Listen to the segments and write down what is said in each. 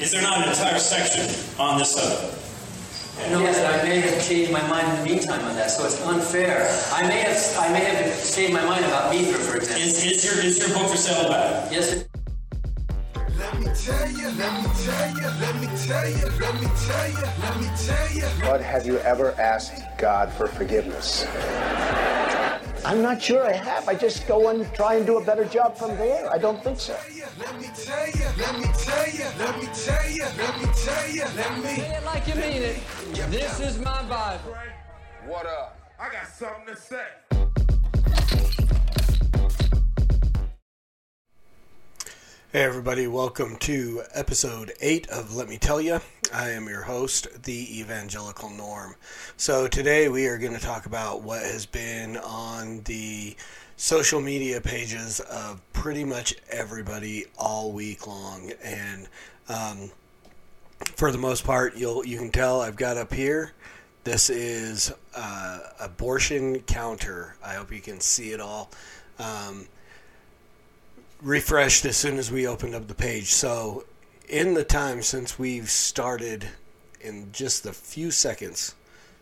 Is there not an entire section on this subject? No, but I may have changed my mind in the meantime on that, so it's unfair. I may have, I may have changed my mind about Mithra, for example. Is, is your is your book for sale back? Yes, it- Let me tell you, let me tell you, let me tell you, let me tell you, let me tell you. But have you ever asked God for forgiveness? I'm not sure I have. I just go and try and do a better job from there. I don't think so. Let me tell you, let me tell you, let me tell you, let me tell you, let me. Say it like you mean it. This is my Bible. What up? I got something to say. Hey, everybody, welcome to episode 8 of Let Me Tell You. I am your host, the Evangelical Norm. So, today we are going to talk about what has been on the social media pages of pretty much everybody all week long. And um, for the most part, you'll you can tell I've got up here. This is uh, abortion counter. I hope you can see it all. Um, refreshed as soon as we opened up the page. So, in the time since we've started, in just the few seconds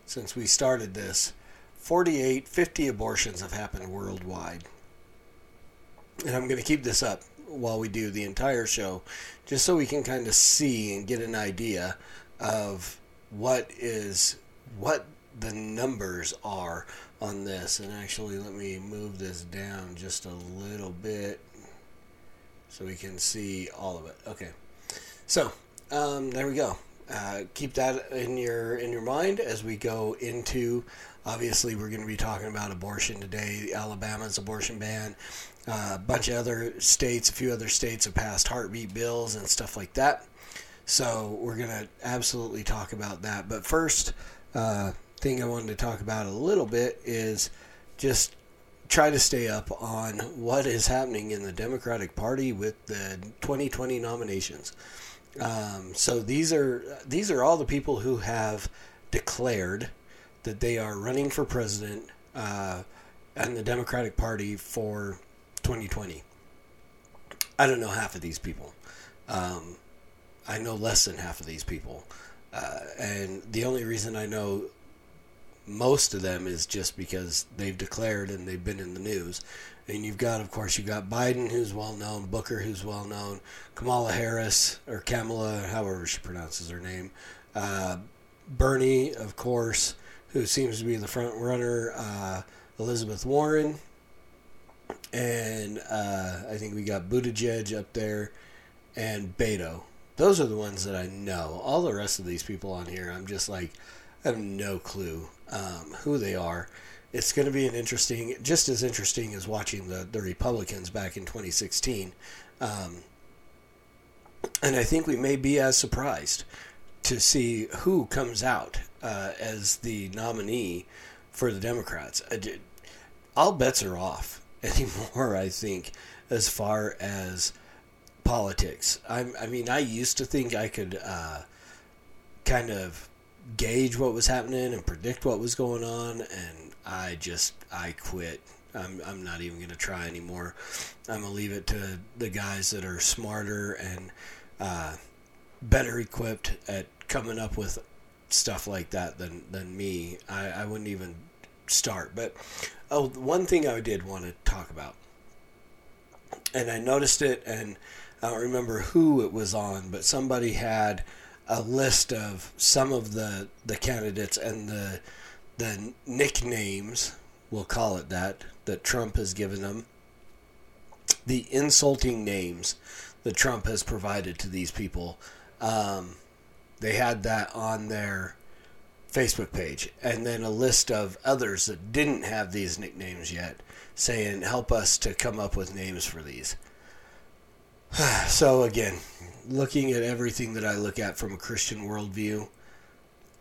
since we started this, 48, 50 abortions have happened worldwide. And I'm going to keep this up while we do the entire show, just so we can kind of see and get an idea of what is what the numbers are on this. And actually, let me move this down just a little bit so we can see all of it. Okay, so um, there we go. Uh, keep that in your in your mind as we go into. Obviously, we're going to be talking about abortion today. Alabama's abortion ban. Uh, a bunch of other states, a few other states have passed heartbeat bills and stuff like that. So we're going to absolutely talk about that. But first, uh, thing I wanted to talk about a little bit is just try to stay up on what is happening in the Democratic Party with the 2020 nominations. Um, so these are these are all the people who have declared that they are running for president uh, and the Democratic Party for 2020. I don't know half of these people. Um, I know less than half of these people, uh, and the only reason I know most of them is just because they've declared and they've been in the news. And you've got, of course, you've got Biden, who's well known, Booker, who's well known, Kamala Harris, or Kamala, however she pronounces her name, uh, Bernie, of course, who seems to be the front runner, uh, Elizabeth Warren, and uh, I think we got Buttigieg up there, and Beto. Those are the ones that I know. All the rest of these people on here, I'm just like, I have no clue um, who they are. It's going to be an interesting, just as interesting as watching the, the Republicans back in 2016. Um, and I think we may be as surprised to see who comes out uh, as the nominee for the Democrats. All bets are off anymore, I think, as far as politics. I'm, I mean, I used to think I could uh, kind of gauge what was happening and predict what was going on and I just I quit. I'm I'm not even to try anymore. I'm to leave it to the guys that are smarter and uh, better equipped at coming up with stuff like that than than me. I, I wouldn't even start. But oh, one thing I did want to talk about, and I noticed it, and I don't remember who it was on, but somebody had a list of some of the the candidates and the the nicknames, we'll call it that, that Trump has given them. The insulting names that Trump has provided to these people. Um, they had that on their Facebook page, and then a list of others that didn't have these nicknames yet, saying, "Help us to come up with names for these." so again, looking at everything that I look at from a Christian worldview,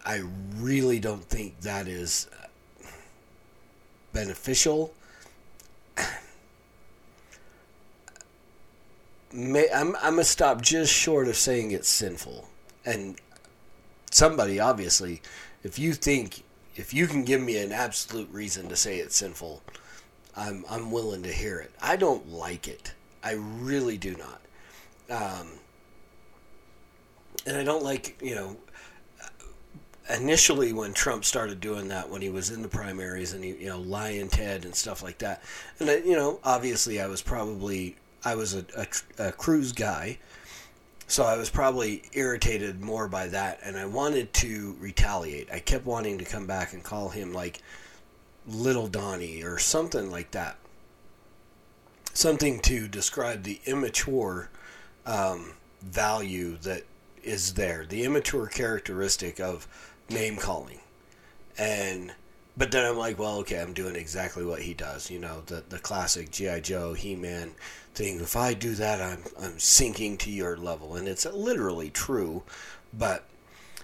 I really don't think that is beneficial. May, I'm I'm gonna stop just short of saying it's sinful, and somebody obviously, if you think if you can give me an absolute reason to say it's sinful, I'm I'm willing to hear it. I don't like it. I really do not. Um, and I don't like you know. Initially, when Trump started doing that, when he was in the primaries and he, you know, lion Ted and stuff like that, and I, you know, obviously, I was probably I was a, a, a Cruz guy, so I was probably irritated more by that, and I wanted to retaliate. I kept wanting to come back and call him like Little Donnie or something like that. Something to describe the immature um, value that is there, the immature characteristic of name calling. And but then I'm like, well, okay, I'm doing exactly what he does. You know, the the classic GI Joe, He Man thing. If I do that, I'm I'm sinking to your level, and it's literally true. But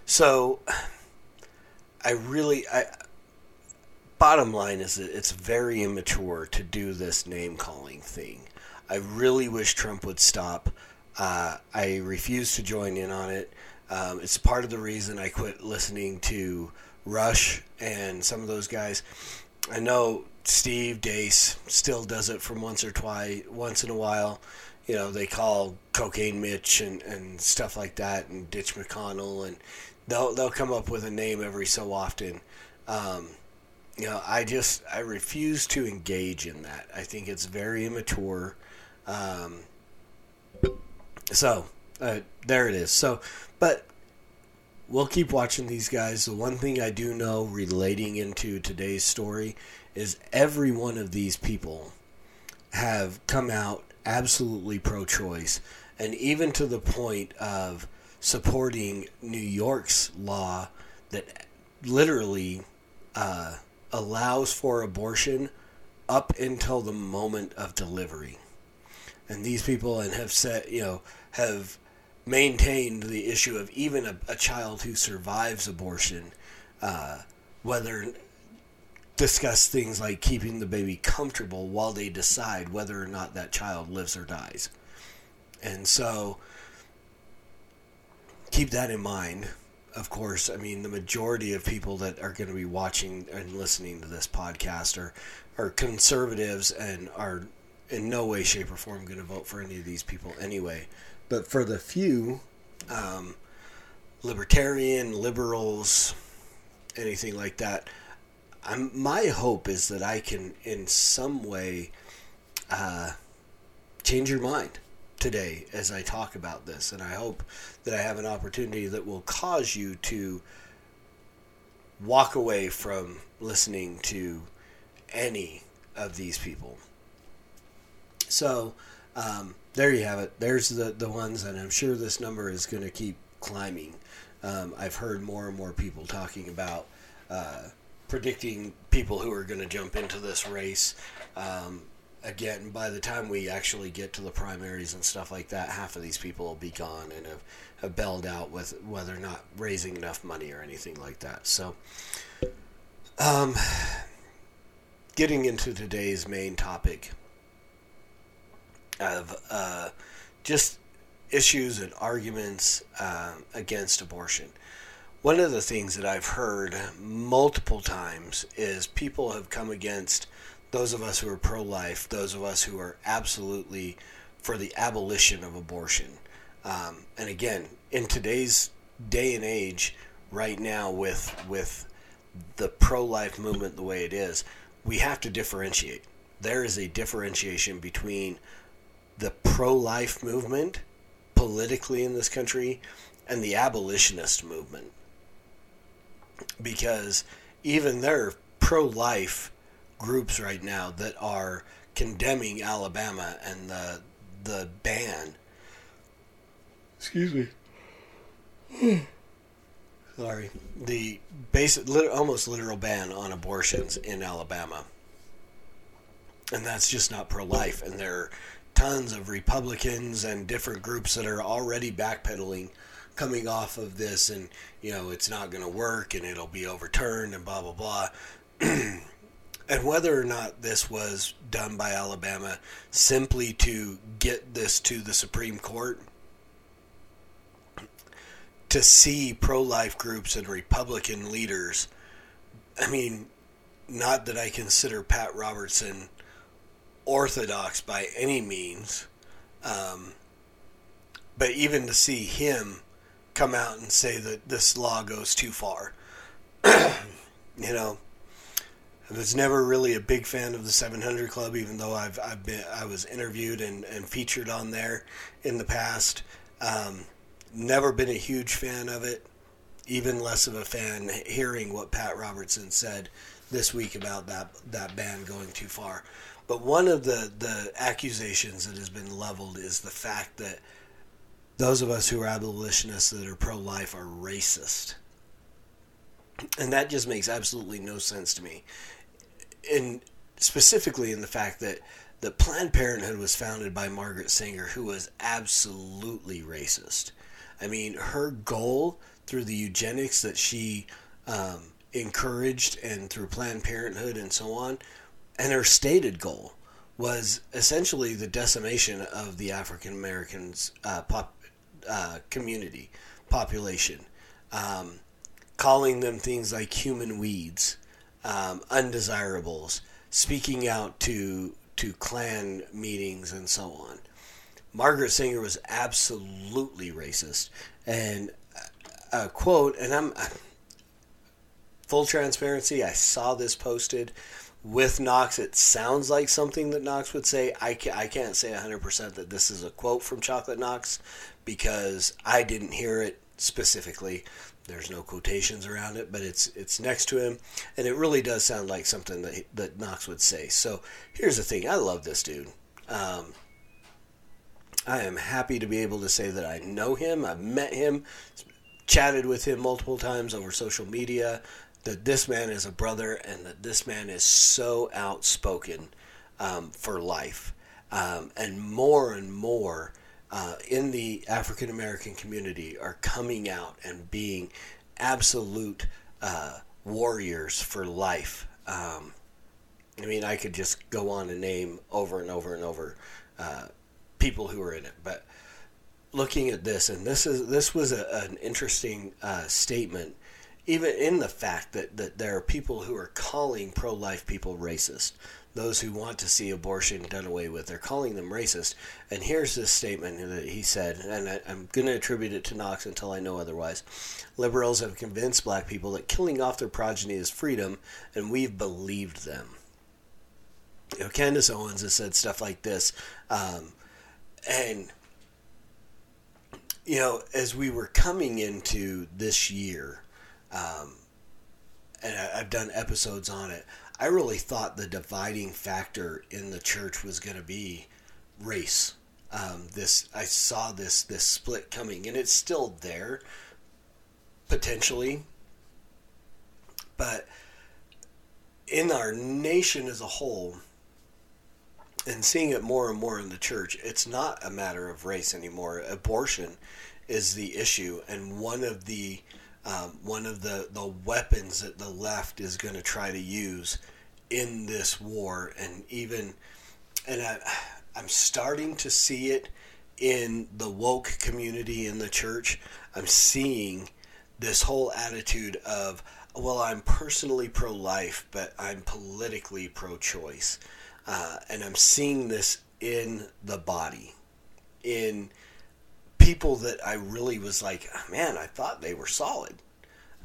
so I really I. Bottom line is that it's very immature to do this name calling thing. I really wish Trump would stop. Uh, I refuse to join in on it. Um, it's part of the reason I quit listening to Rush and some of those guys. I know Steve Deace still does it from once or twice, once in a while. You know, they call Cocaine Mitch and, and stuff like that, and Ditch McConnell, and they'll they'll come up with a name every so often. Um, you know, I just I refuse to engage in that. I think it's very immature. Um, so uh, there it is. So, but we'll keep watching these guys. The one thing I do know relating into today's story is every one of these people have come out absolutely pro choice, and even to the point of supporting New York's law that literally uh, allows for abortion up until the moment of delivery. And these people and have said, you know, have maintained the issue of even a, a child who survives abortion, uh, whether discuss things like keeping the baby comfortable while they decide whether or not that child lives or dies. And so keep that in mind. Of course, I mean, the majority of people that are going to be watching and listening to this podcast are, are conservatives and are in no way, shape, or form going to vote for any of these people anyway. But for the few, um, libertarian, liberals, anything like that, I'm, my hope is that I can, in some way, uh, change your mind today as I talk about this. And I hope that I have an opportunity that will cause you to walk away from listening to any of these people. So, um, there you have it. There's the, the ones, and I'm sure this number is going to keep climbing. Um, I've heard more and more people talking about uh, predicting people who are going to jump into this race. Um, again, by the time we actually get to the primaries and stuff like that, half of these people will be gone and have, have bailed out with whether or not raising enough money or anything like that. So, um, getting into today's main topic of uh, just issues and arguments uh, against abortion. One of the things that I've heard multiple times is people have come against those of us who are pro life, those of us who are absolutely for the abolition of abortion. Um, and again, in today's day and age, right now, with, with the pro life movement the way it is, we have to differentiate. There is a differentiation between the pro life movement politically in this country and the abolitionist movement. Because even there are pro life groups right now that are condemning Alabama and the the ban. Excuse me. Sorry. The basic, almost literal ban on abortions in Alabama. And that's just not pro life. And they're tons of Republicans and different groups that are already backpedaling coming off of this and you know it's not going to work and it'll be overturned and blah blah blah. And whether or not this was done by Alabama simply to get this to the Supreme Court to see pro-life groups and Republican leaders I mean not that I consider Pat Robertson orthodox by any means. Um, but even to see him come out and say that this law goes too far. you know, I was never really a big fan of the 700 Club, even though I've, I've been I was interviewed and, and featured on there in the past. Um, never been a huge fan of it. Even less of a fan hearing what Pat Robertson said this week about that that ban going too far. But one of the, the accusations that has been leveled is the fact that those of us who are abolitionists that are pro life are racist. And that just makes absolutely no sense to me. And specifically in the fact that the Planned Parenthood was founded by Margaret Sanger, who was absolutely racist. I mean, her goal through the eugenics that she um, encouraged and through Planned Parenthood and so on, and her stated goal was essentially the decimation of the African Americans uh, pop, uh, community population, um, calling them things like human weeds, um, undesirables, speaking out to to Klan meetings and so on. Margaret Sanger was absolutely racist, and a quote, and I'm full transparency. I saw this posted with Knox. It sounds like something that Knox would say. I can't, I can't say 100% that this is a quote from Chocolate Knox because I didn't hear it specifically. There's no quotations around it, but it's it's next to him, and it really does sound like something that that Knox would say. So here's the thing: I love this dude. Um, I am happy to be able to say that I know him. I've met him, chatted with him multiple times over social media. That this man is a brother, and that this man is so outspoken um, for life, um, and more and more uh, in the African American community are coming out and being absolute uh, warriors for life. Um, I mean, I could just go on and name over and over and over uh, people who are in it, but looking at this, and this is this was a, an interesting uh, statement, even in the fact that that there are people who are calling pro-life people racist those who want to see abortion done away with. They're calling them racist. And here's this statement that he said, and I, am going to attribute it to Knox until I know otherwise. Liberals have convinced black people that killing off their progeny is freedom, and we've believed them. You know, Candace Owens has said stuff like this. Um, and, you know, as we were coming into this year, um, and I, I've done episodes on it, I really thought the dividing factor in the church was going to be race. Um, this I saw this this split coming, and it's still there potentially, but in our nation as a whole, and seeing it more and more in the church, it's not a matter of race anymore. Abortion is the issue, and one of the um, one of the, the weapons that the left is going to try to use in this war, and even and I, I'm starting to see it in the woke community in the church. I'm seeing this whole attitude of, well, I'm personally pro life, but I'm politically pro choice. Uh, and I'm seeing this in the body, in people that I really was like, man, I thought they were solid.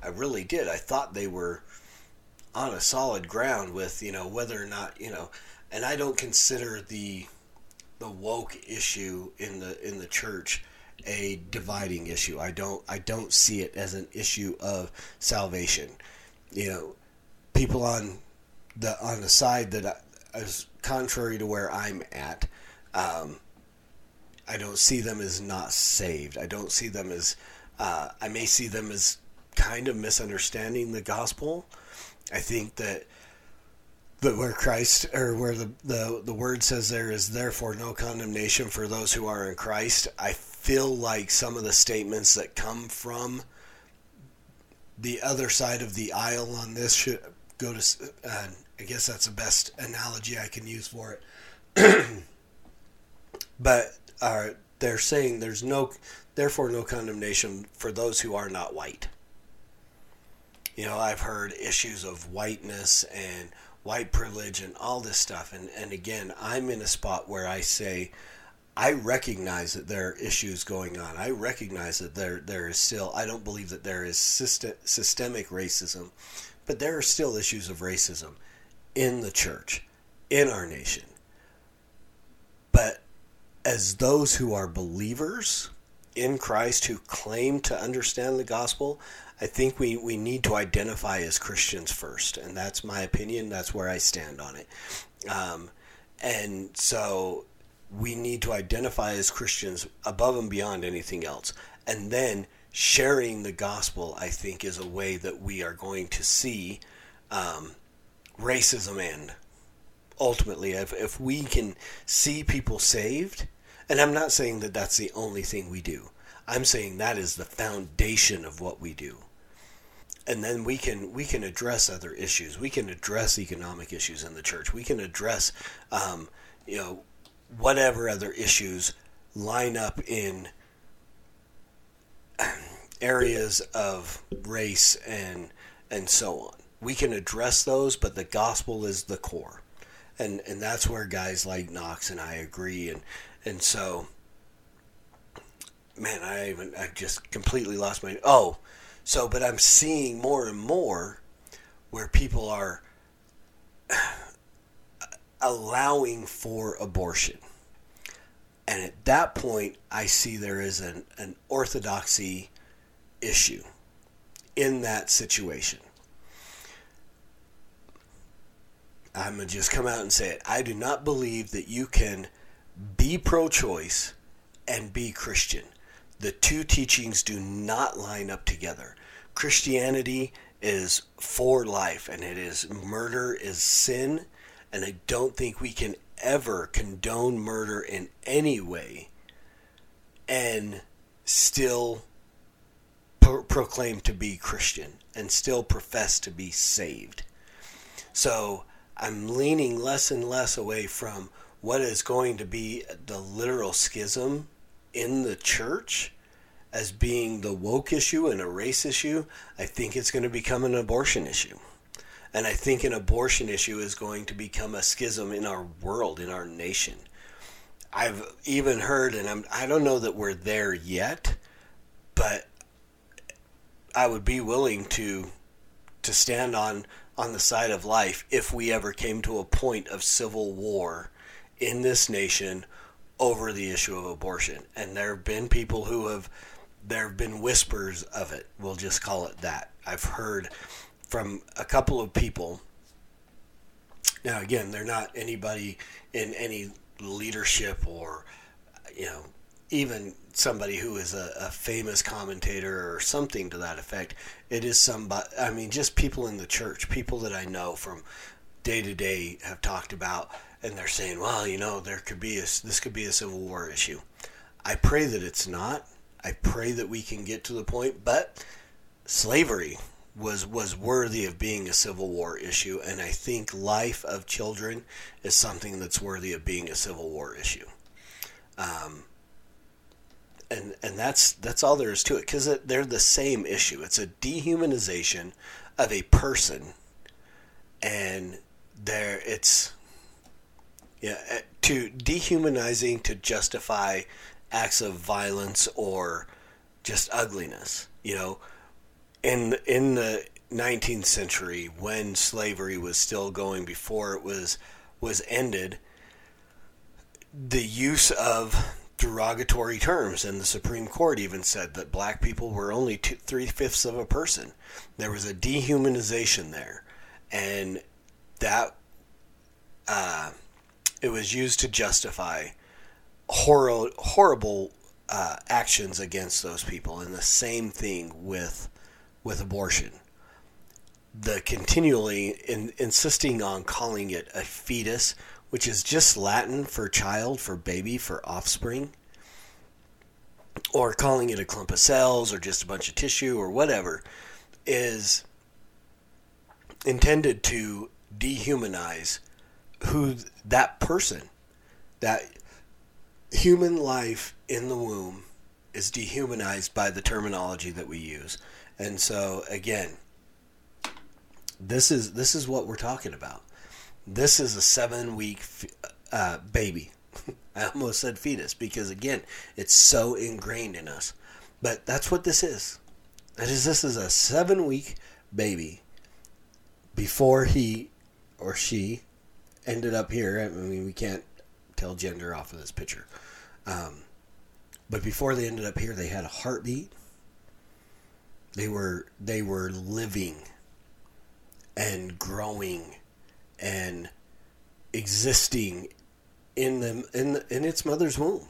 I really did. I thought they were on a solid ground with you know whether or not you know, and I don't consider the the woke issue in the in the church a dividing issue. I don't I don't see it as an issue of salvation. You know, people on the on the side that I, is contrary to where I'm at. Um, I don't see them as not saved. I don't see them as uh, I may see them as kind of misunderstanding the gospel. I think that but where Christ or where the, the the word says there is therefore no condemnation for those who are in Christ, I feel like some of the statements that come from the other side of the aisle on this should go to. Uh, I guess that's the best analogy I can use for it. but uh, they're saying there's no, therefore, no condemnation for those who are not white. You know, I've heard issues of whiteness and white privilege and all this stuff. And, and again, I'm in a spot where I say, I recognize that there are issues going on. I recognize that there there is still. I don't believe that there is system, systemic racism, but there are still issues of racism in the church, in our nation. As those who are believers in Christ who claim to understand the gospel, I think we, we need to identify as Christians first. And that's my opinion. That's where I stand on it. Um, and so we need to identify as Christians above and beyond anything else. And then sharing the gospel, I think, is a way that we are going to see um, racism end. Ultimately, if, if we can see people saved, and I'm not saying that that's the only thing we do, I'm saying that is the foundation of what we do. And then we can we can address other issues. We can address economic issues in the church. We can address, um, you know, whatever other issues line up in areas of race and and so on. We can address those, but the gospel is the core. And and that's where guys like Knox and I agree and and so man, I even I just completely lost my oh. So but I'm seeing more and more where people are allowing for abortion. And at that point, I see there is an, an orthodoxy issue in that situation. I'm going to just come out and say it. I do not believe that you can be pro choice and be Christian. The two teachings do not line up together. Christianity is for life, and it is murder is sin and I don't think we can ever condone murder in any way and still pro- proclaim to be Christian and still profess to be saved. So I'm leaning less and less away from what is going to be the literal schism in the church as being the woke issue and a race issue. I think it's going to become an abortion issue. And I think an abortion issue is going to become a schism in our world, in our nation. I've even heard, and I'm, I don't know that we're there yet, but I would be willing to to stand on on the side of life if we ever came to a point of civil war in this nation over the issue of abortion. And there have been people who have there have been whispers of it. We'll just call it that. I've heard from a couple of people. Now, again, they're not anybody in any leadership or, you know, even somebody who is a, a, famous commentator or something to that effect. It is somebody, I mean, just people in the church, people that I know from day to day have talked about, and they're saying, well, you know, there could be a, this could be a civil war issue. I pray that it's not. I pray that we can get to the point, but slavery was was worthy of being a civil war issue and I think life of children is something that's worthy of being a civil war issue. Um, and and that's that's all there is to it because they're the same issue. It's a dehumanization of a person, and there it's yeah eh, to dehumanizing to justify acts of violence or just ugliness. You know, in in the 19th century when slavery was still going before it was was ended the use of derogatory terms and the supreme court even said that black people were only two, three-fifths of a person there was a dehumanization there and that uh, it was used to justify horrible horrible uh, actions against those people and the same thing with with abortion. The continually in, insisting on calling it a fetus, which is just Latin for child, for baby, for offspring, or calling it a clump of cells or just a bunch of tissue or whatever, is intended to dehumanize who that person, that human life in the womb is dehumanized by the terminology that we use. And so again, this is this is what we're talking about. This is a seven week uh, baby. I almost said fetus because again, it's so ingrained in us. But that's what this is. That is this is a seven week baby before he or she ended up here. I mean, we can't tell gender off of this picture. Um, but before they ended up here, they had a heartbeat. They were they were living and growing and existing in them in the, in its mother's womb.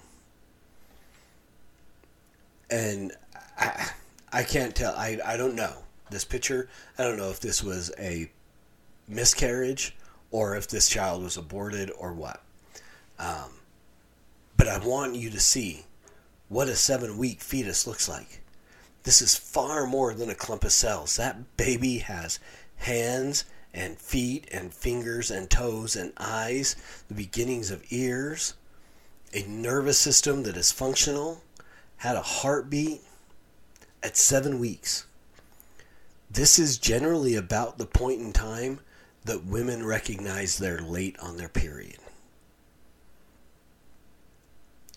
And I I can't tell. I I don't know this picture. I don't know if this was a miscarriage or if this child was aborted or what. Um, but I want you to see what a seven week fetus looks like. This is far more than a clump of cells. That baby has hands and feet and fingers and toes and eyes, the beginnings of ears, a nervous system that is functional, had a heartbeat at seven weeks. This is generally about the point in time that women recognize they're late on their period.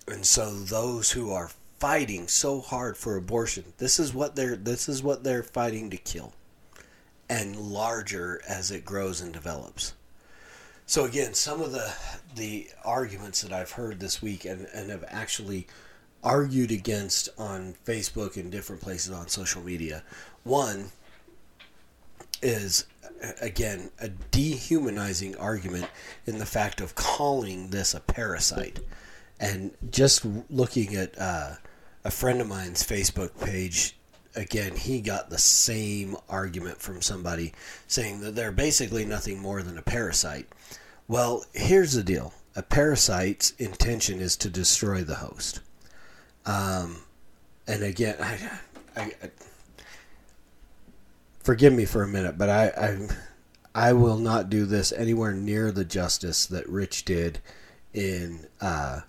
And so those who are fighting so hard for abortion, this is what they're this is what they're fighting to kill. And larger as it grows and develops. So again, some of the the arguments that I've heard this week and, and have actually argued against on Facebook and different places on social media. One is again a dehumanizing argument in the fact of calling this a parasite. And just looking at uh, a friend of mine's facebook page again he got the same argument from somebody saying that they're basically nothing more than a parasite. Well here's the deal. A parasite's intention is to destroy the host. Um, and again I, I, I forgive me for a minute, but I, I I will not do this anywhere near the justice that Rich did in uh,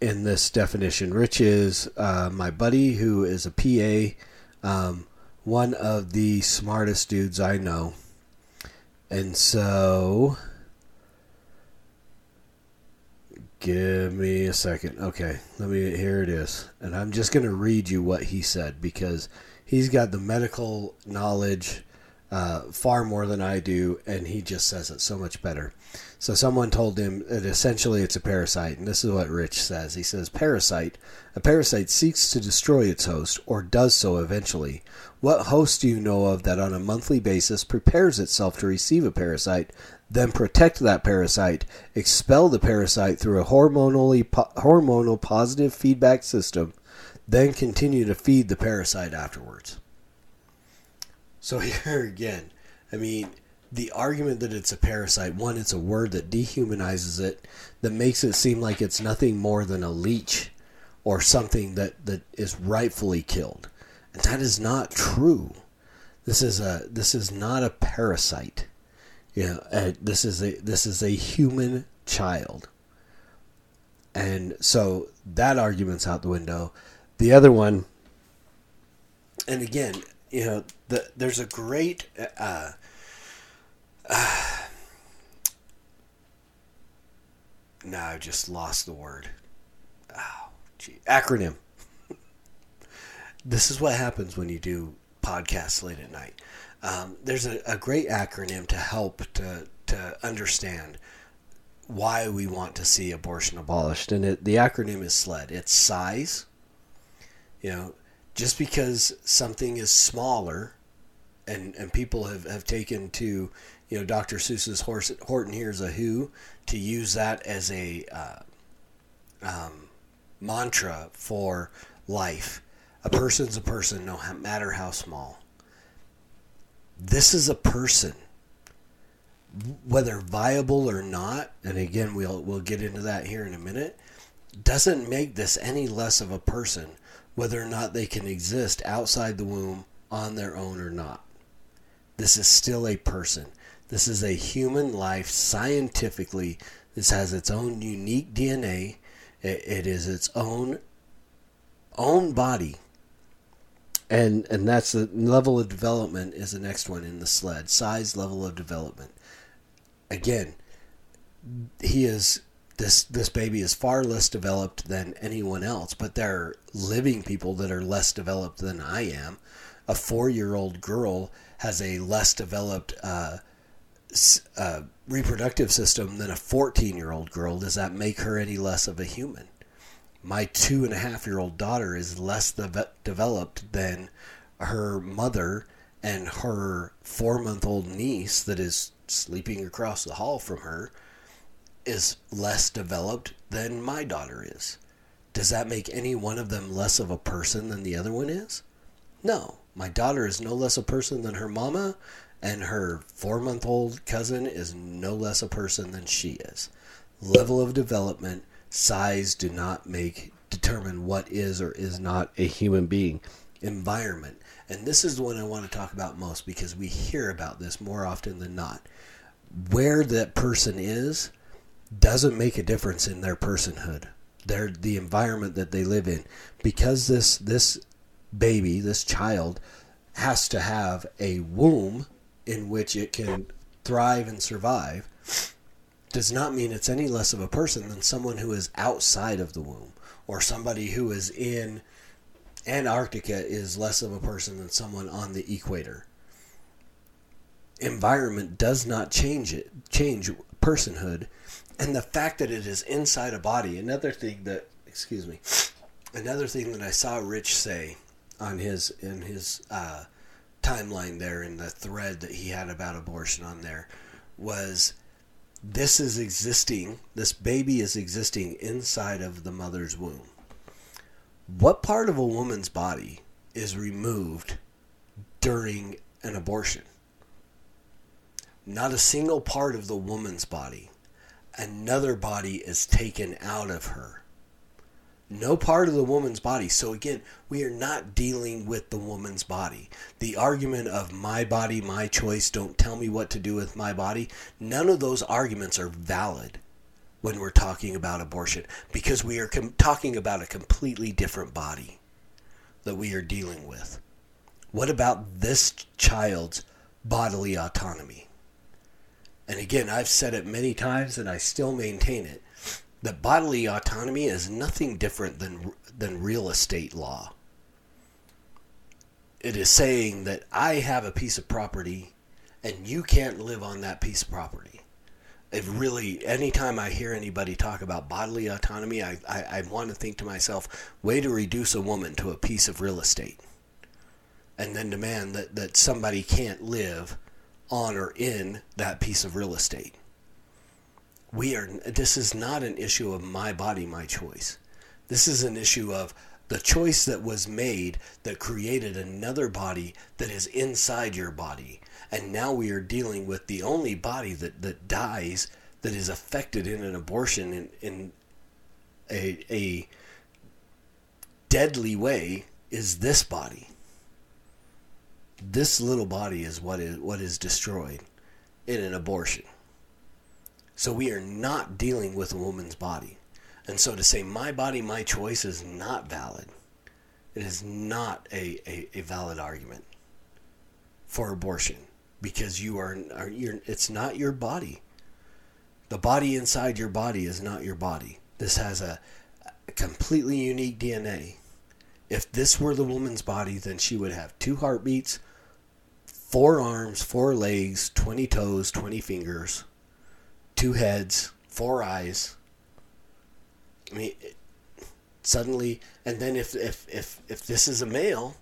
in this definition. Rich is uh, my buddy who is a PA, um, one of the smartest dudes I know, and so. Give me a second. Okay, let me. Here it is, and I'm just going to read you what he said because he's got the medical knowledge uh, far more than I do, and he just says it so much better. So someone told him that essentially it's a parasite, and this is what Rich says. He says, "Parasite. A parasite seeks to destroy its host, or does so eventually. What host do you know of that on a monthly basis prepares itself to receive a parasite, then protect that parasite, expel the parasite through a hormonally po- hormonal positive feedback system?" then continue to feed the parasite afterwards. So here again, I mean, the argument that it's a parasite, one, it's a word that dehumanizes it, that makes it seem like it's nothing more than a leech or something that, that is rightfully killed. And that is not true. This is a this is not a parasite. You know, uh, this is a this is a human child. And so that argument's out the window. The other one, and again, you know, the, there's a great. Uh, uh, now I just lost the word. Oh, gee. Acronym. this is what happens when you do podcasts late at night. Um, there's a, a great acronym to help to, to understand why we want to see abortion abolished. And it, the acronym is SLED. It's size, you know, just because something is smaller and, and people have, have taken to, you know, Dr. Seuss's Horse, Horton Hears a Who to use that as a uh, um, mantra for life. A person's a person, no matter how small. This is a person, whether viable or not, and again we'll we'll get into that here in a minute. Doesn't make this any less of a person whether or not they can exist outside the womb on their own or not. This is still a person. This is a human life scientifically. This has its own unique DNA. It, it is its own own body. And and that's the level of development is the next one in the sled. Size level of development. Again, he is this this baby is far less developed than anyone else, but there are living people that are less developed than I am. A four year old girl has a less developed uh, uh, reproductive system than a 14 year old girl. Does that make her any less of a human? My two and a half year old daughter is less deve- developed than her mother and her four month old niece that is sleeping across the hall from her is less developed than my daughter is. Does that make any one of them less of a person than the other one is? No. My daughter is no less a person than her mama, and her four month old cousin is no less a person than she is. Level of development, size do not make determine what is or is not a human being. Environment. And this is the one I want to talk about most because we hear about this more often than not. Where that person is doesn't make a difference in their personhood. Their the environment that they live in. Because this this baby, this child, has to have a womb in which it can thrive and survive, does not mean it's any less of a person than someone who is outside of the womb or somebody who is in Antarctica is less of a person than someone on the equator. Environment does not change it, change personhood, and the fact that it is inside a body. Another thing that, excuse me, another thing that I saw Rich say on his in his uh, timeline there in the thread that he had about abortion on there was this is existing. This baby is existing inside of the mother's womb what part of a woman's body is removed during an abortion? Not a single part of the woman's body. Another body is taken out of her. No part of the woman's body. So, again, we are not dealing with the woman's body. The argument of my body, my choice, don't tell me what to do with my body, none of those arguments are valid when we're talking about abortion because we are com- talking about a completely different body that we are dealing with. What about this child's bodily autonomy? And again, I've said it many times and I still maintain it that bodily autonomy is nothing different than than real estate law. It is saying that I have a piece of property and you can't live on that piece of property it really anytime i hear anybody talk about bodily autonomy I, I, I want to think to myself way to reduce a woman to a piece of real estate and then demand that, that somebody can't live on or in that piece of real estate. We are this is not an issue of my body my choice. This is an issue of the choice that was made that created another body that is inside your body. And now we are dealing with the only body that, that dies that is affected in an abortion in, in a, a deadly way is this body. This little body is what is what is destroyed in an abortion. So we are not dealing with a woman's body. And so to say my body, my choice is not valid. It is not a, a, a valid argument for abortion because you are, are you're, it's not your body. The body inside your body is not your body. This has a, a completely unique DNA. If this were the woman's body, then she would have two heartbeats, four arms, four legs, 20 toes, 20 fingers, two heads, four eyes. I mean, it, suddenly, and then if, if, if, if this is a male,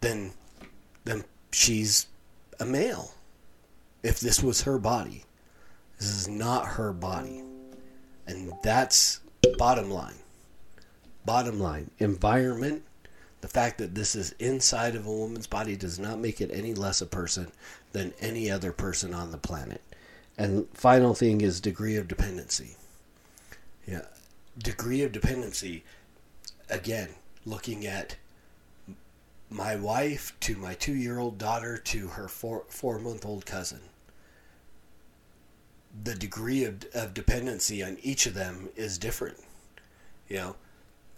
then, then she's a male. If this was her body, this is not her body. And that's bottom line. Bottom line environment, the fact that this is inside of a woman's body does not make it any less a person than any other person on the planet. And final thing is degree of dependency. Yeah. Degree of dependency, again, looking at my wife to my two year old daughter to her four, four month old cousin. The degree of, of dependency on each of them is different. You know,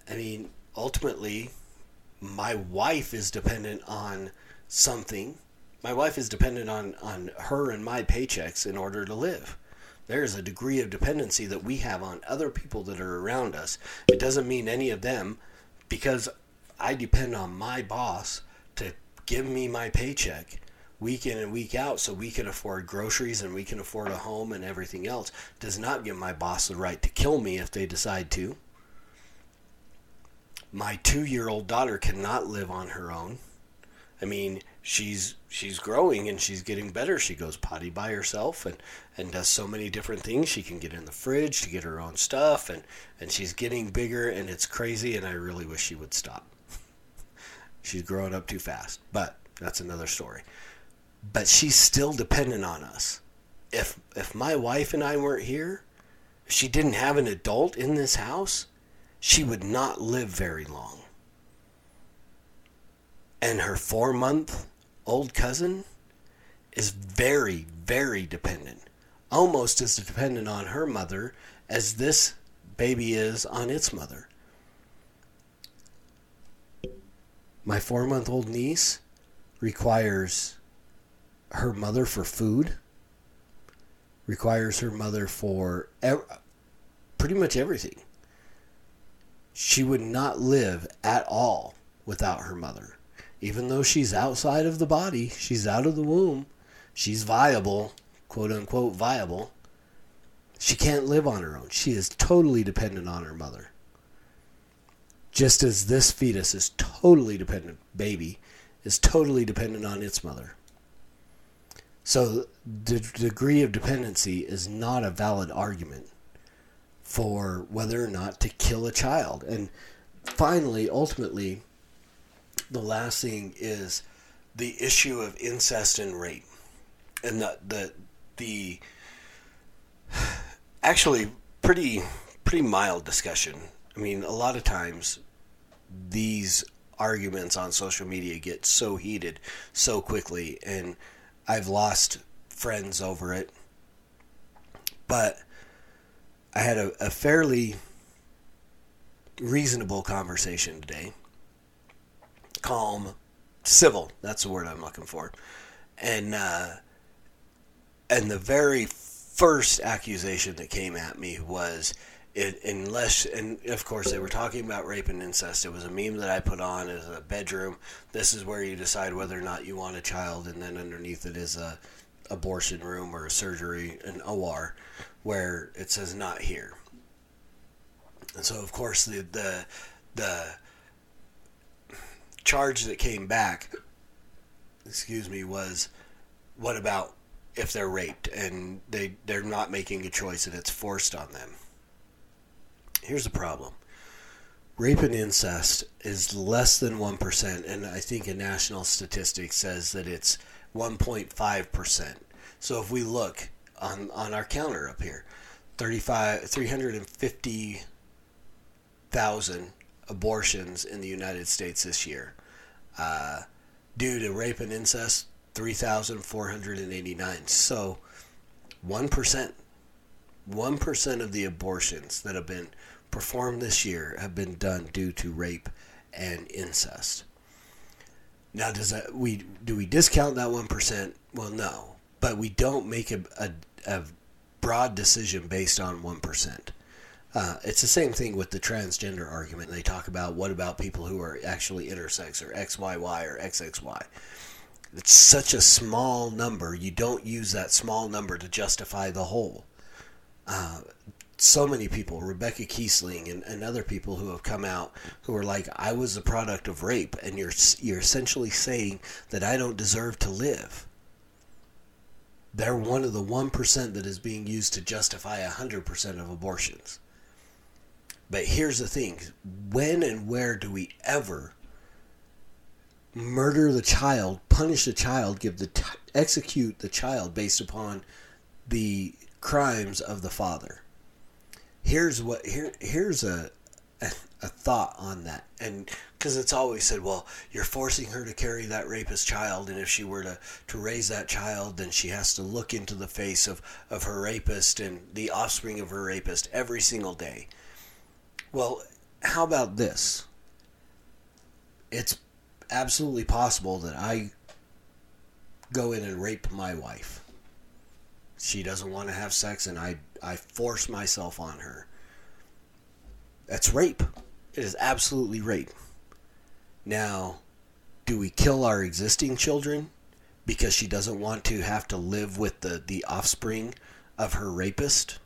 I mean, ultimately, my wife is dependent on something. My wife is dependent on, on her and my paychecks in order to live. There is a degree of dependency that we have on other people that are around us. It doesn't mean any of them, because I depend on my boss to give me my paycheck week in and week out so we can afford groceries and we can afford a home and everything else does not give my boss the right to kill me if they decide to. My 2-year-old daughter cannot live on her own. I mean, she's she's growing and she's getting better. She goes potty by herself and and does so many different things. She can get in the fridge to get her own stuff and and she's getting bigger and it's crazy and I really wish she would stop. she's growing up too fast, but that's another story. But she's still dependent on us. If if my wife and I weren't here, if she didn't have an adult in this house, she would not live very long and her four month old cousin is very, very dependent. Almost as dependent on her mother as this baby is on its mother. My four month old niece requires her mother for food, requires her mother for ev- pretty much everything. She would not live at all without her mother even though she's outside of the body, she's out of the womb, she's viable, quote unquote viable, she can't live on her own. She is totally dependent on her mother. Just as this fetus is totally dependent, baby is totally dependent on its mother. So the degree of dependency is not a valid argument for whether or not to kill a child. And finally, ultimately, the last thing is the issue of incest and rape, and the the the actually pretty pretty mild discussion. I mean, a lot of times these arguments on social media get so heated so quickly, and I've lost friends over it. But I had a, a fairly reasonable conversation today calm, civil. That's the word I'm looking for. And uh, and the very first accusation that came at me was it unless and of course they were talking about rape and incest. It was a meme that I put on as a bedroom. This is where you decide whether or not you want a child, and then underneath it is a abortion room or a surgery, an OR, where it says not here. And so of course the the the charge that came back, excuse me, was what about if they're raped and they they're not making a choice and it's forced on them. Here's the problem. Rape and incest is less than 1% and I think a national statistic says that it's 1.5%. So if we look on on our counter up here, 35 350,000 abortions in the United States this year. Uh, due to rape and incest, 3,489. So, 1%. 1% of the abortions that have been performed this year have been done due to rape and incest. Now, does that we do we discount that one percent? Well, no, but we don't make a, a, a broad decision based on one percent. Uh, it's the same thing with the transgender argument. They talk about what about people who are actually intersex or XYY or XXY. It's such a small number. You don't use that small number to justify the whole. Uh, so many people, Rebecca Kiessling and, and other people who have come out who are like, I was a product of rape, and you're you're essentially saying that I don't deserve to live. They're one of the one percent that is being used to justify hundred percent of abortions. But here's the thing when and where do we ever murder the child, punish the child, give the t- execute the child based upon the crimes of the father? Here's what here here's a a, thought on that. And because it's always said, well, you're forcing her to carry that rapist child, and if she were to, to raise that child, then she has to look into the face of, of her rapist and the offspring of her rapist every single day. Well, how about this? It's absolutely possible that I go in and rape my wife. She doesn't want to have sex, and I I force myself on her. That's rape. It is absolutely rape. Now, do we kill our existing children because she doesn't want to have to live with the, the offspring of her rapist?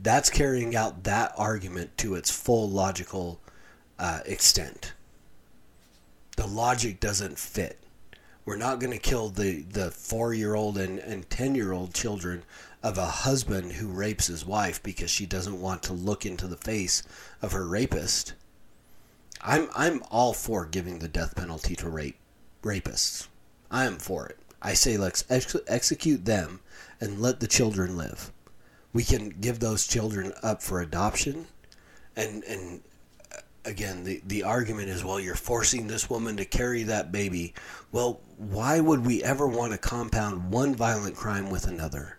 That's carrying out that argument to its full logical uh, extent. The logic doesn't fit. We're not going to kill the, the four year old and, and 10 year old children of a husband who rapes his wife because she doesn't want to look into the face of her rapist. I'm, I'm all for giving the death penalty to rape rapists. I am for it. I say let's ex- execute them and let the children live. We can give those children up for adoption and and uh, again, the, the argument is, well, you're forcing this woman to carry that baby. Well, why would we ever want to compound one violent crime with another?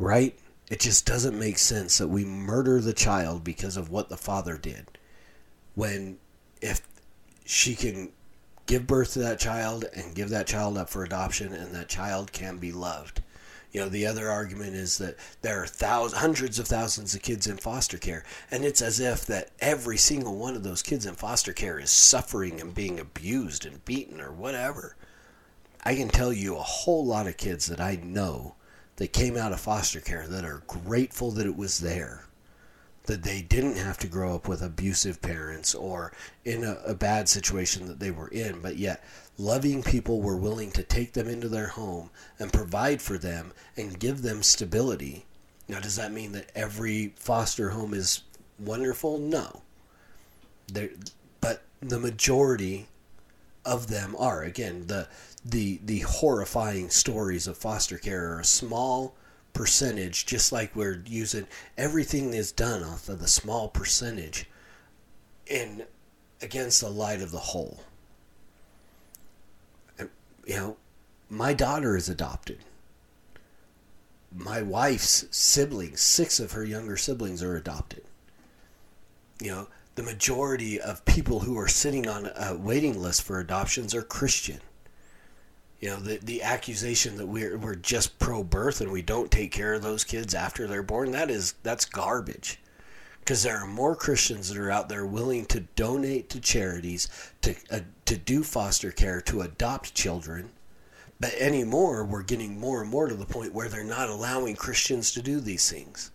Right? It just doesn't make sense that we murder the child because of what the father did. When, if she can give birth to that child and give that child up for adoption and that child can be loved you know, the other argument is that there are thousands, hundreds of thousands of kids in foster care, and it's as if that every single one of those kids in foster care is suffering and being abused and beaten or whatever. I can tell you a whole lot of kids that I know that came out of foster care that are grateful that it was there that they didn't have to grow up with abusive parents or in a, a, bad situation that they were in, but yet loving people were willing to take them into their home and provide for them and give them stability. Now, does that mean that every foster home is wonderful? No. But the majority of them are. Again, the the the horrifying stories of foster care are a small percentage, just like we're using everything is done off of the small percentage in against the light of the whole. You know, my daughter is adopted. My wife's siblings, six of her younger siblings are adopted. You know, the majority of people who are sitting on a waiting list for adoptions are Christian you know the the accusation that we're we're just pro birth and we don't take care of those kids after they're born that is that's garbage. Because there are more Christians that are out there willing to donate to charities to uh, to do foster care to adopt children but anymore we're getting more and more to the point where they're not allowing Christians to do these things.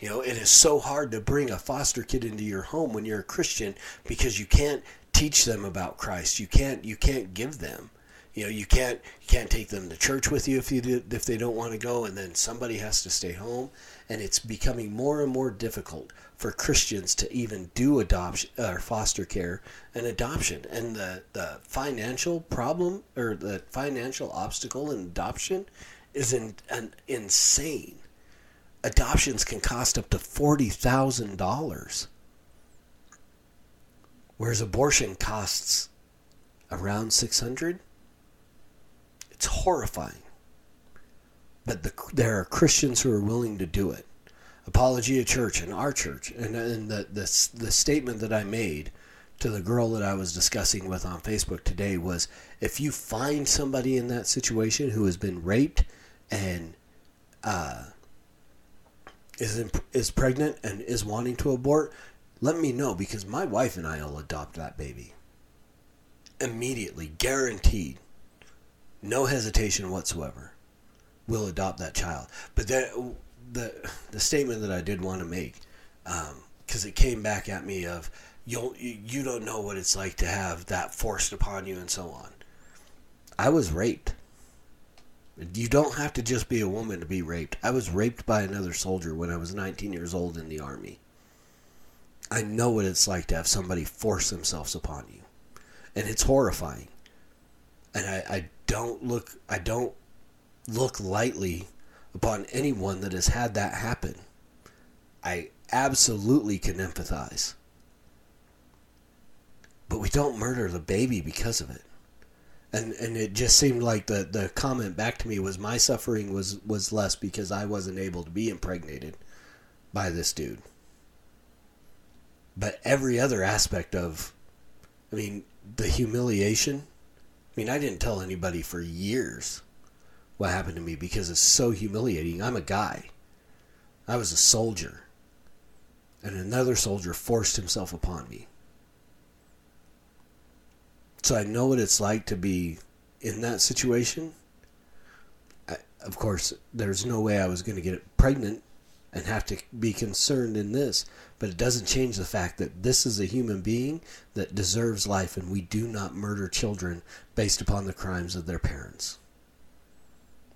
You know it is so hard to bring a foster kid into your home when you're a Christian because you can't teach them about Christ. You can't you can't give them you know you can't you can't take them to church with you if you do, if they don't want to go and then somebody has to stay home and it's becoming more and more difficult for Christians to even do adoption or foster care and adoption. And the the financial problem or the financial obstacle in adoption is in, an insane. Adoptions can cost up to $40,000 whereas abortion costs around 600 it's horrifying. But the, there are Christians who are willing to do it. Apologia Church and our church, and, and the, the, the statement that I made to the girl that I was discussing with on Facebook today was if you find somebody in that situation who has been raped and uh, is in, is pregnant and is wanting to abort, let me know because my wife and I will adopt that baby immediately, guaranteed no hesitation whatsoever, will adopt that child. But the the statement that I did want to make, because um, it came back at me of you you don't know what it's like to have that forced upon you and so on. I was raped. You don't have to just be a woman to be raped. I was raped by another soldier when I was 19 years old in the army. I know what it's like to have somebody force themselves upon you. And it's horrifying. And I, I don't look I don't look lightly upon anyone that has had that happen. I absolutely can empathize. But we don't murder the baby because of it. And and it just seemed like the, the comment back to me was my suffering was, was less because I wasn't able to be impregnated by this dude. But every other aspect of I mean, the humiliation I mean, I didn't tell anybody for years what happened to me because it's so humiliating. I'm a guy. I was a soldier. And another soldier forced himself upon me. So I know what it's like to be in that situation. I, of course, there's no way I was going to get pregnant and have to be concerned in this, but it doesn't change the fact that this is a human being that deserves life, and we do not murder children based upon the crimes of their parents.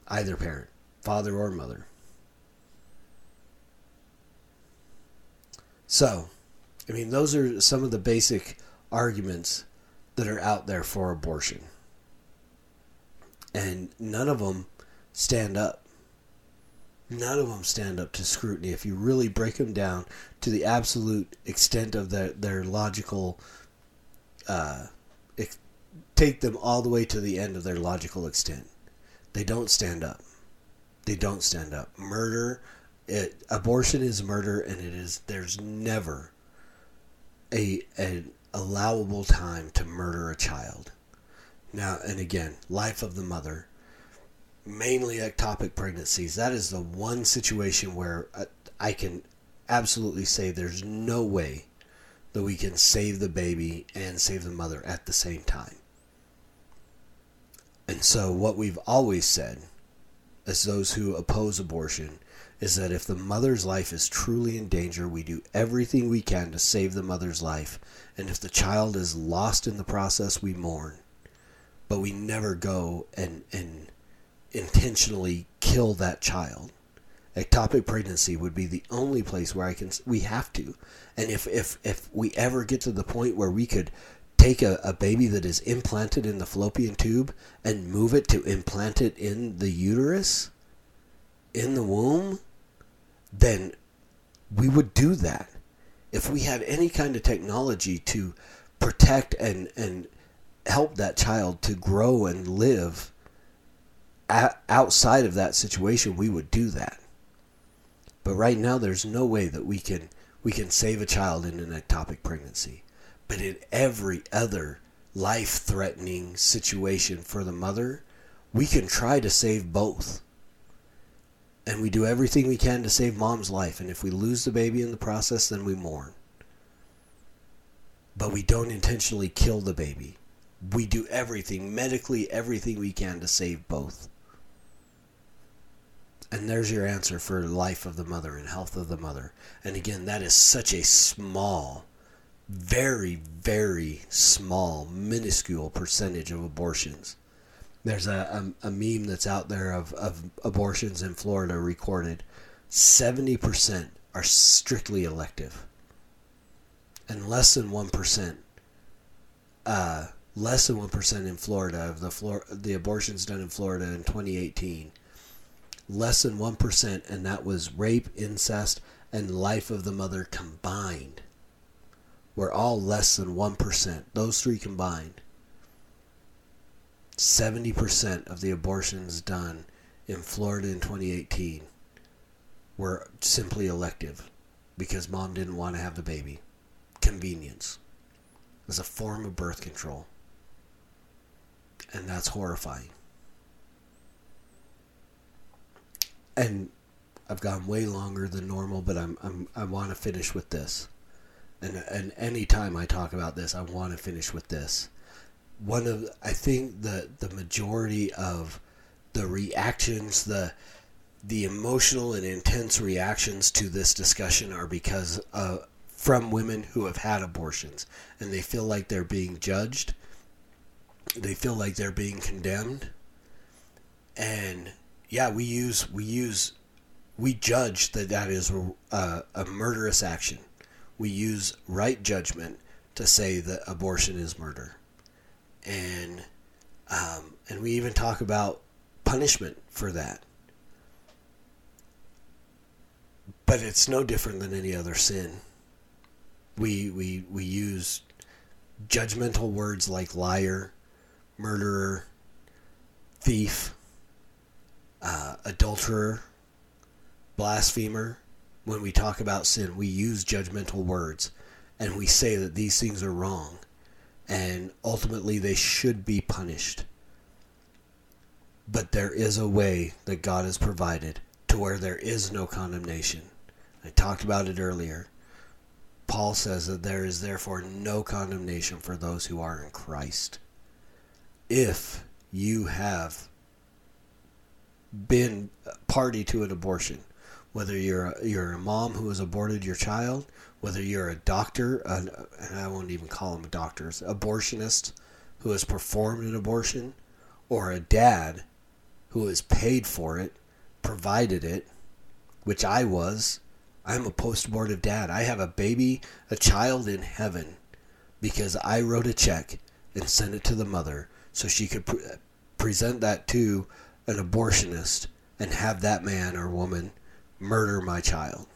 Either parent, father or mother. So, I mean, those are some of the basic arguments that are out there for abortion. And none of them stand up. None of them stand up to scrutiny if you really break them down to the absolute extent of their, their logical. Uh, ex- take them all the way to the end of their logical extent. They don't stand up. They don't stand up. Murder, it, abortion is murder, and it is. There's never a an allowable time to murder a child. Now, and again, life of the mother, mainly ectopic pregnancies. That is the one situation where uh, I can absolutely say there's no way that we can save the baby and save the mother at the same time. And so, what we've always said, as those who oppose abortion, is that if the mother's life is truly in danger, we do everything we can to save the mother's life. And if the child is lost in the process, we mourn. But we never go and, and intentionally kill that child. Ectopic pregnancy would be the only place where I can we have to. And if if if we ever get to the point where we could take a, a baby that is implanted in the fallopian tube and move it to implant it in the uterus in the womb, then we would do that. If we had any kind of technology to protect and, and help that child to grow and live outside of that situation, we would do that. But right now, there's no way that we can we can save a child in an ectopic pregnancy. But in every other life-threatening situation for the mother, we can try to save both. And we do everything we can to save mom's life. And if we lose the baby in the process, then we mourn. But we don't intentionally kill the baby. We do everything, medically, everything we can to save both. And there's your answer for life of the mother and health of the mother. And again, that is such a small, very, very small, minuscule percentage of abortions. There's a, a, a meme that's out there of, of abortions in Florida recorded. 70% are strictly elective. And less than 1%, uh, less than 1% in Florida of the, the abortions done in Florida in 2018 less than 1%, and that was rape, incest, and life of the mother combined. Were all less than 1%. Those three combined. 70% of the abortions done in Florida in 2018 were simply elective because mom didn't want to have the baby. Convenience. As a form of birth control. And that's horrifying. And I've gone way longer than normal, but I'm, I'm I want to finish with this. And and any time I talk about this, I want to finish with this. One of I think the the majority of the reactions, the the emotional and intense reactions to this discussion are because uh, from women who have had abortions, and they feel like they're being judged. They feel like they're being condemned, and yeah, we use we use we judge that that is a, a murderous action. We use right judgment to say that abortion is murder, and um, and we even talk about punishment for that. But it's no different than any other sin. We we we use judgmental words like liar, murderer, thief uh, adulterer, blasphemer, when we talk about sin, we use judgmental words and we say that these things are wrong and ultimately they should be punished. But there is a way that God has provided to where there is no condemnation. I talked about it earlier. Paul says that there is therefore no condemnation for those who are in Christ. If you have been party to an abortion, whether you're a, you're a mom who has aborted your child, whether you're a doctor, an, and I won't even call them doctors, abortionist who has performed an abortion, or a dad who has paid for it, provided it, which I was. I'm a post abortive dad. I have a baby, a child in heaven, because I wrote a check and sent it to the mother so she could pre- present that to an abortionist and have that man or woman murder my child.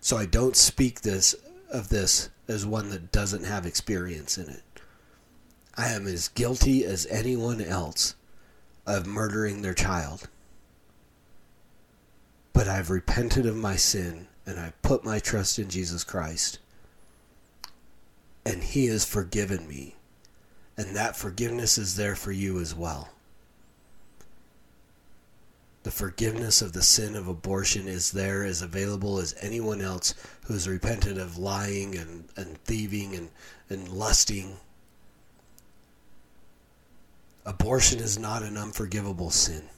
So I don't speak this of this as one that doesn't have experience in it. I am as guilty as anyone else of murdering their child. But I've repented of my sin and I put my trust in Jesus Christ. And He has forgiven me. And that forgiveness is there for you as well. The forgiveness of the sin of abortion is there as available as anyone else who has repented of lying and, and thieving and, and lusting. Abortion is not an unforgivable sin.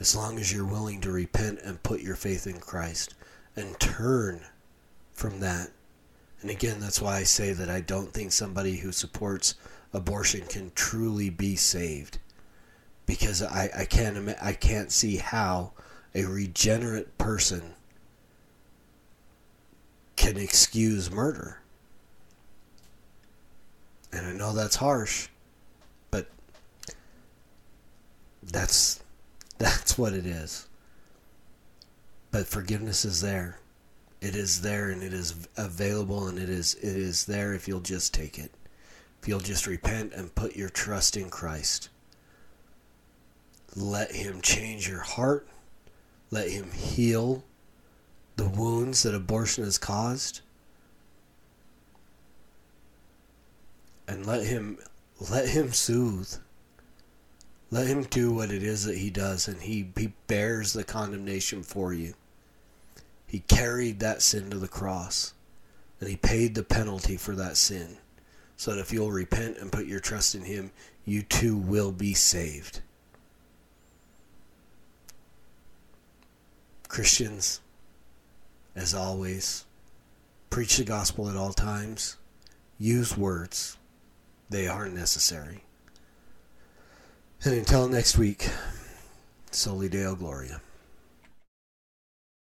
As long as you're willing to repent and put your faith in Christ and turn from that. And again, that's why I say that I don't think somebody who supports abortion can truly be saved because I, I can't I can't see how a regenerate person can excuse murder. And I know that's harsh, but that's that's what it is. But forgiveness is there. It is there and it is available and it is it is there if you'll just take it. If you'll just repent and put your trust in Christ. Let Him change your heart. Let Him heal the wounds that abortion has caused. And let Him let Him soothe. Let Him do what it is that He does, and He, he bears the condemnation for you. He carried that sin to the cross, and He paid the penalty for that sin. So that if you'll repent and put your trust in Him, you too will be saved. Christians, as always, preach the gospel at all times. Use words, they aren't necessary. And until next week, Soli Deo Gloria.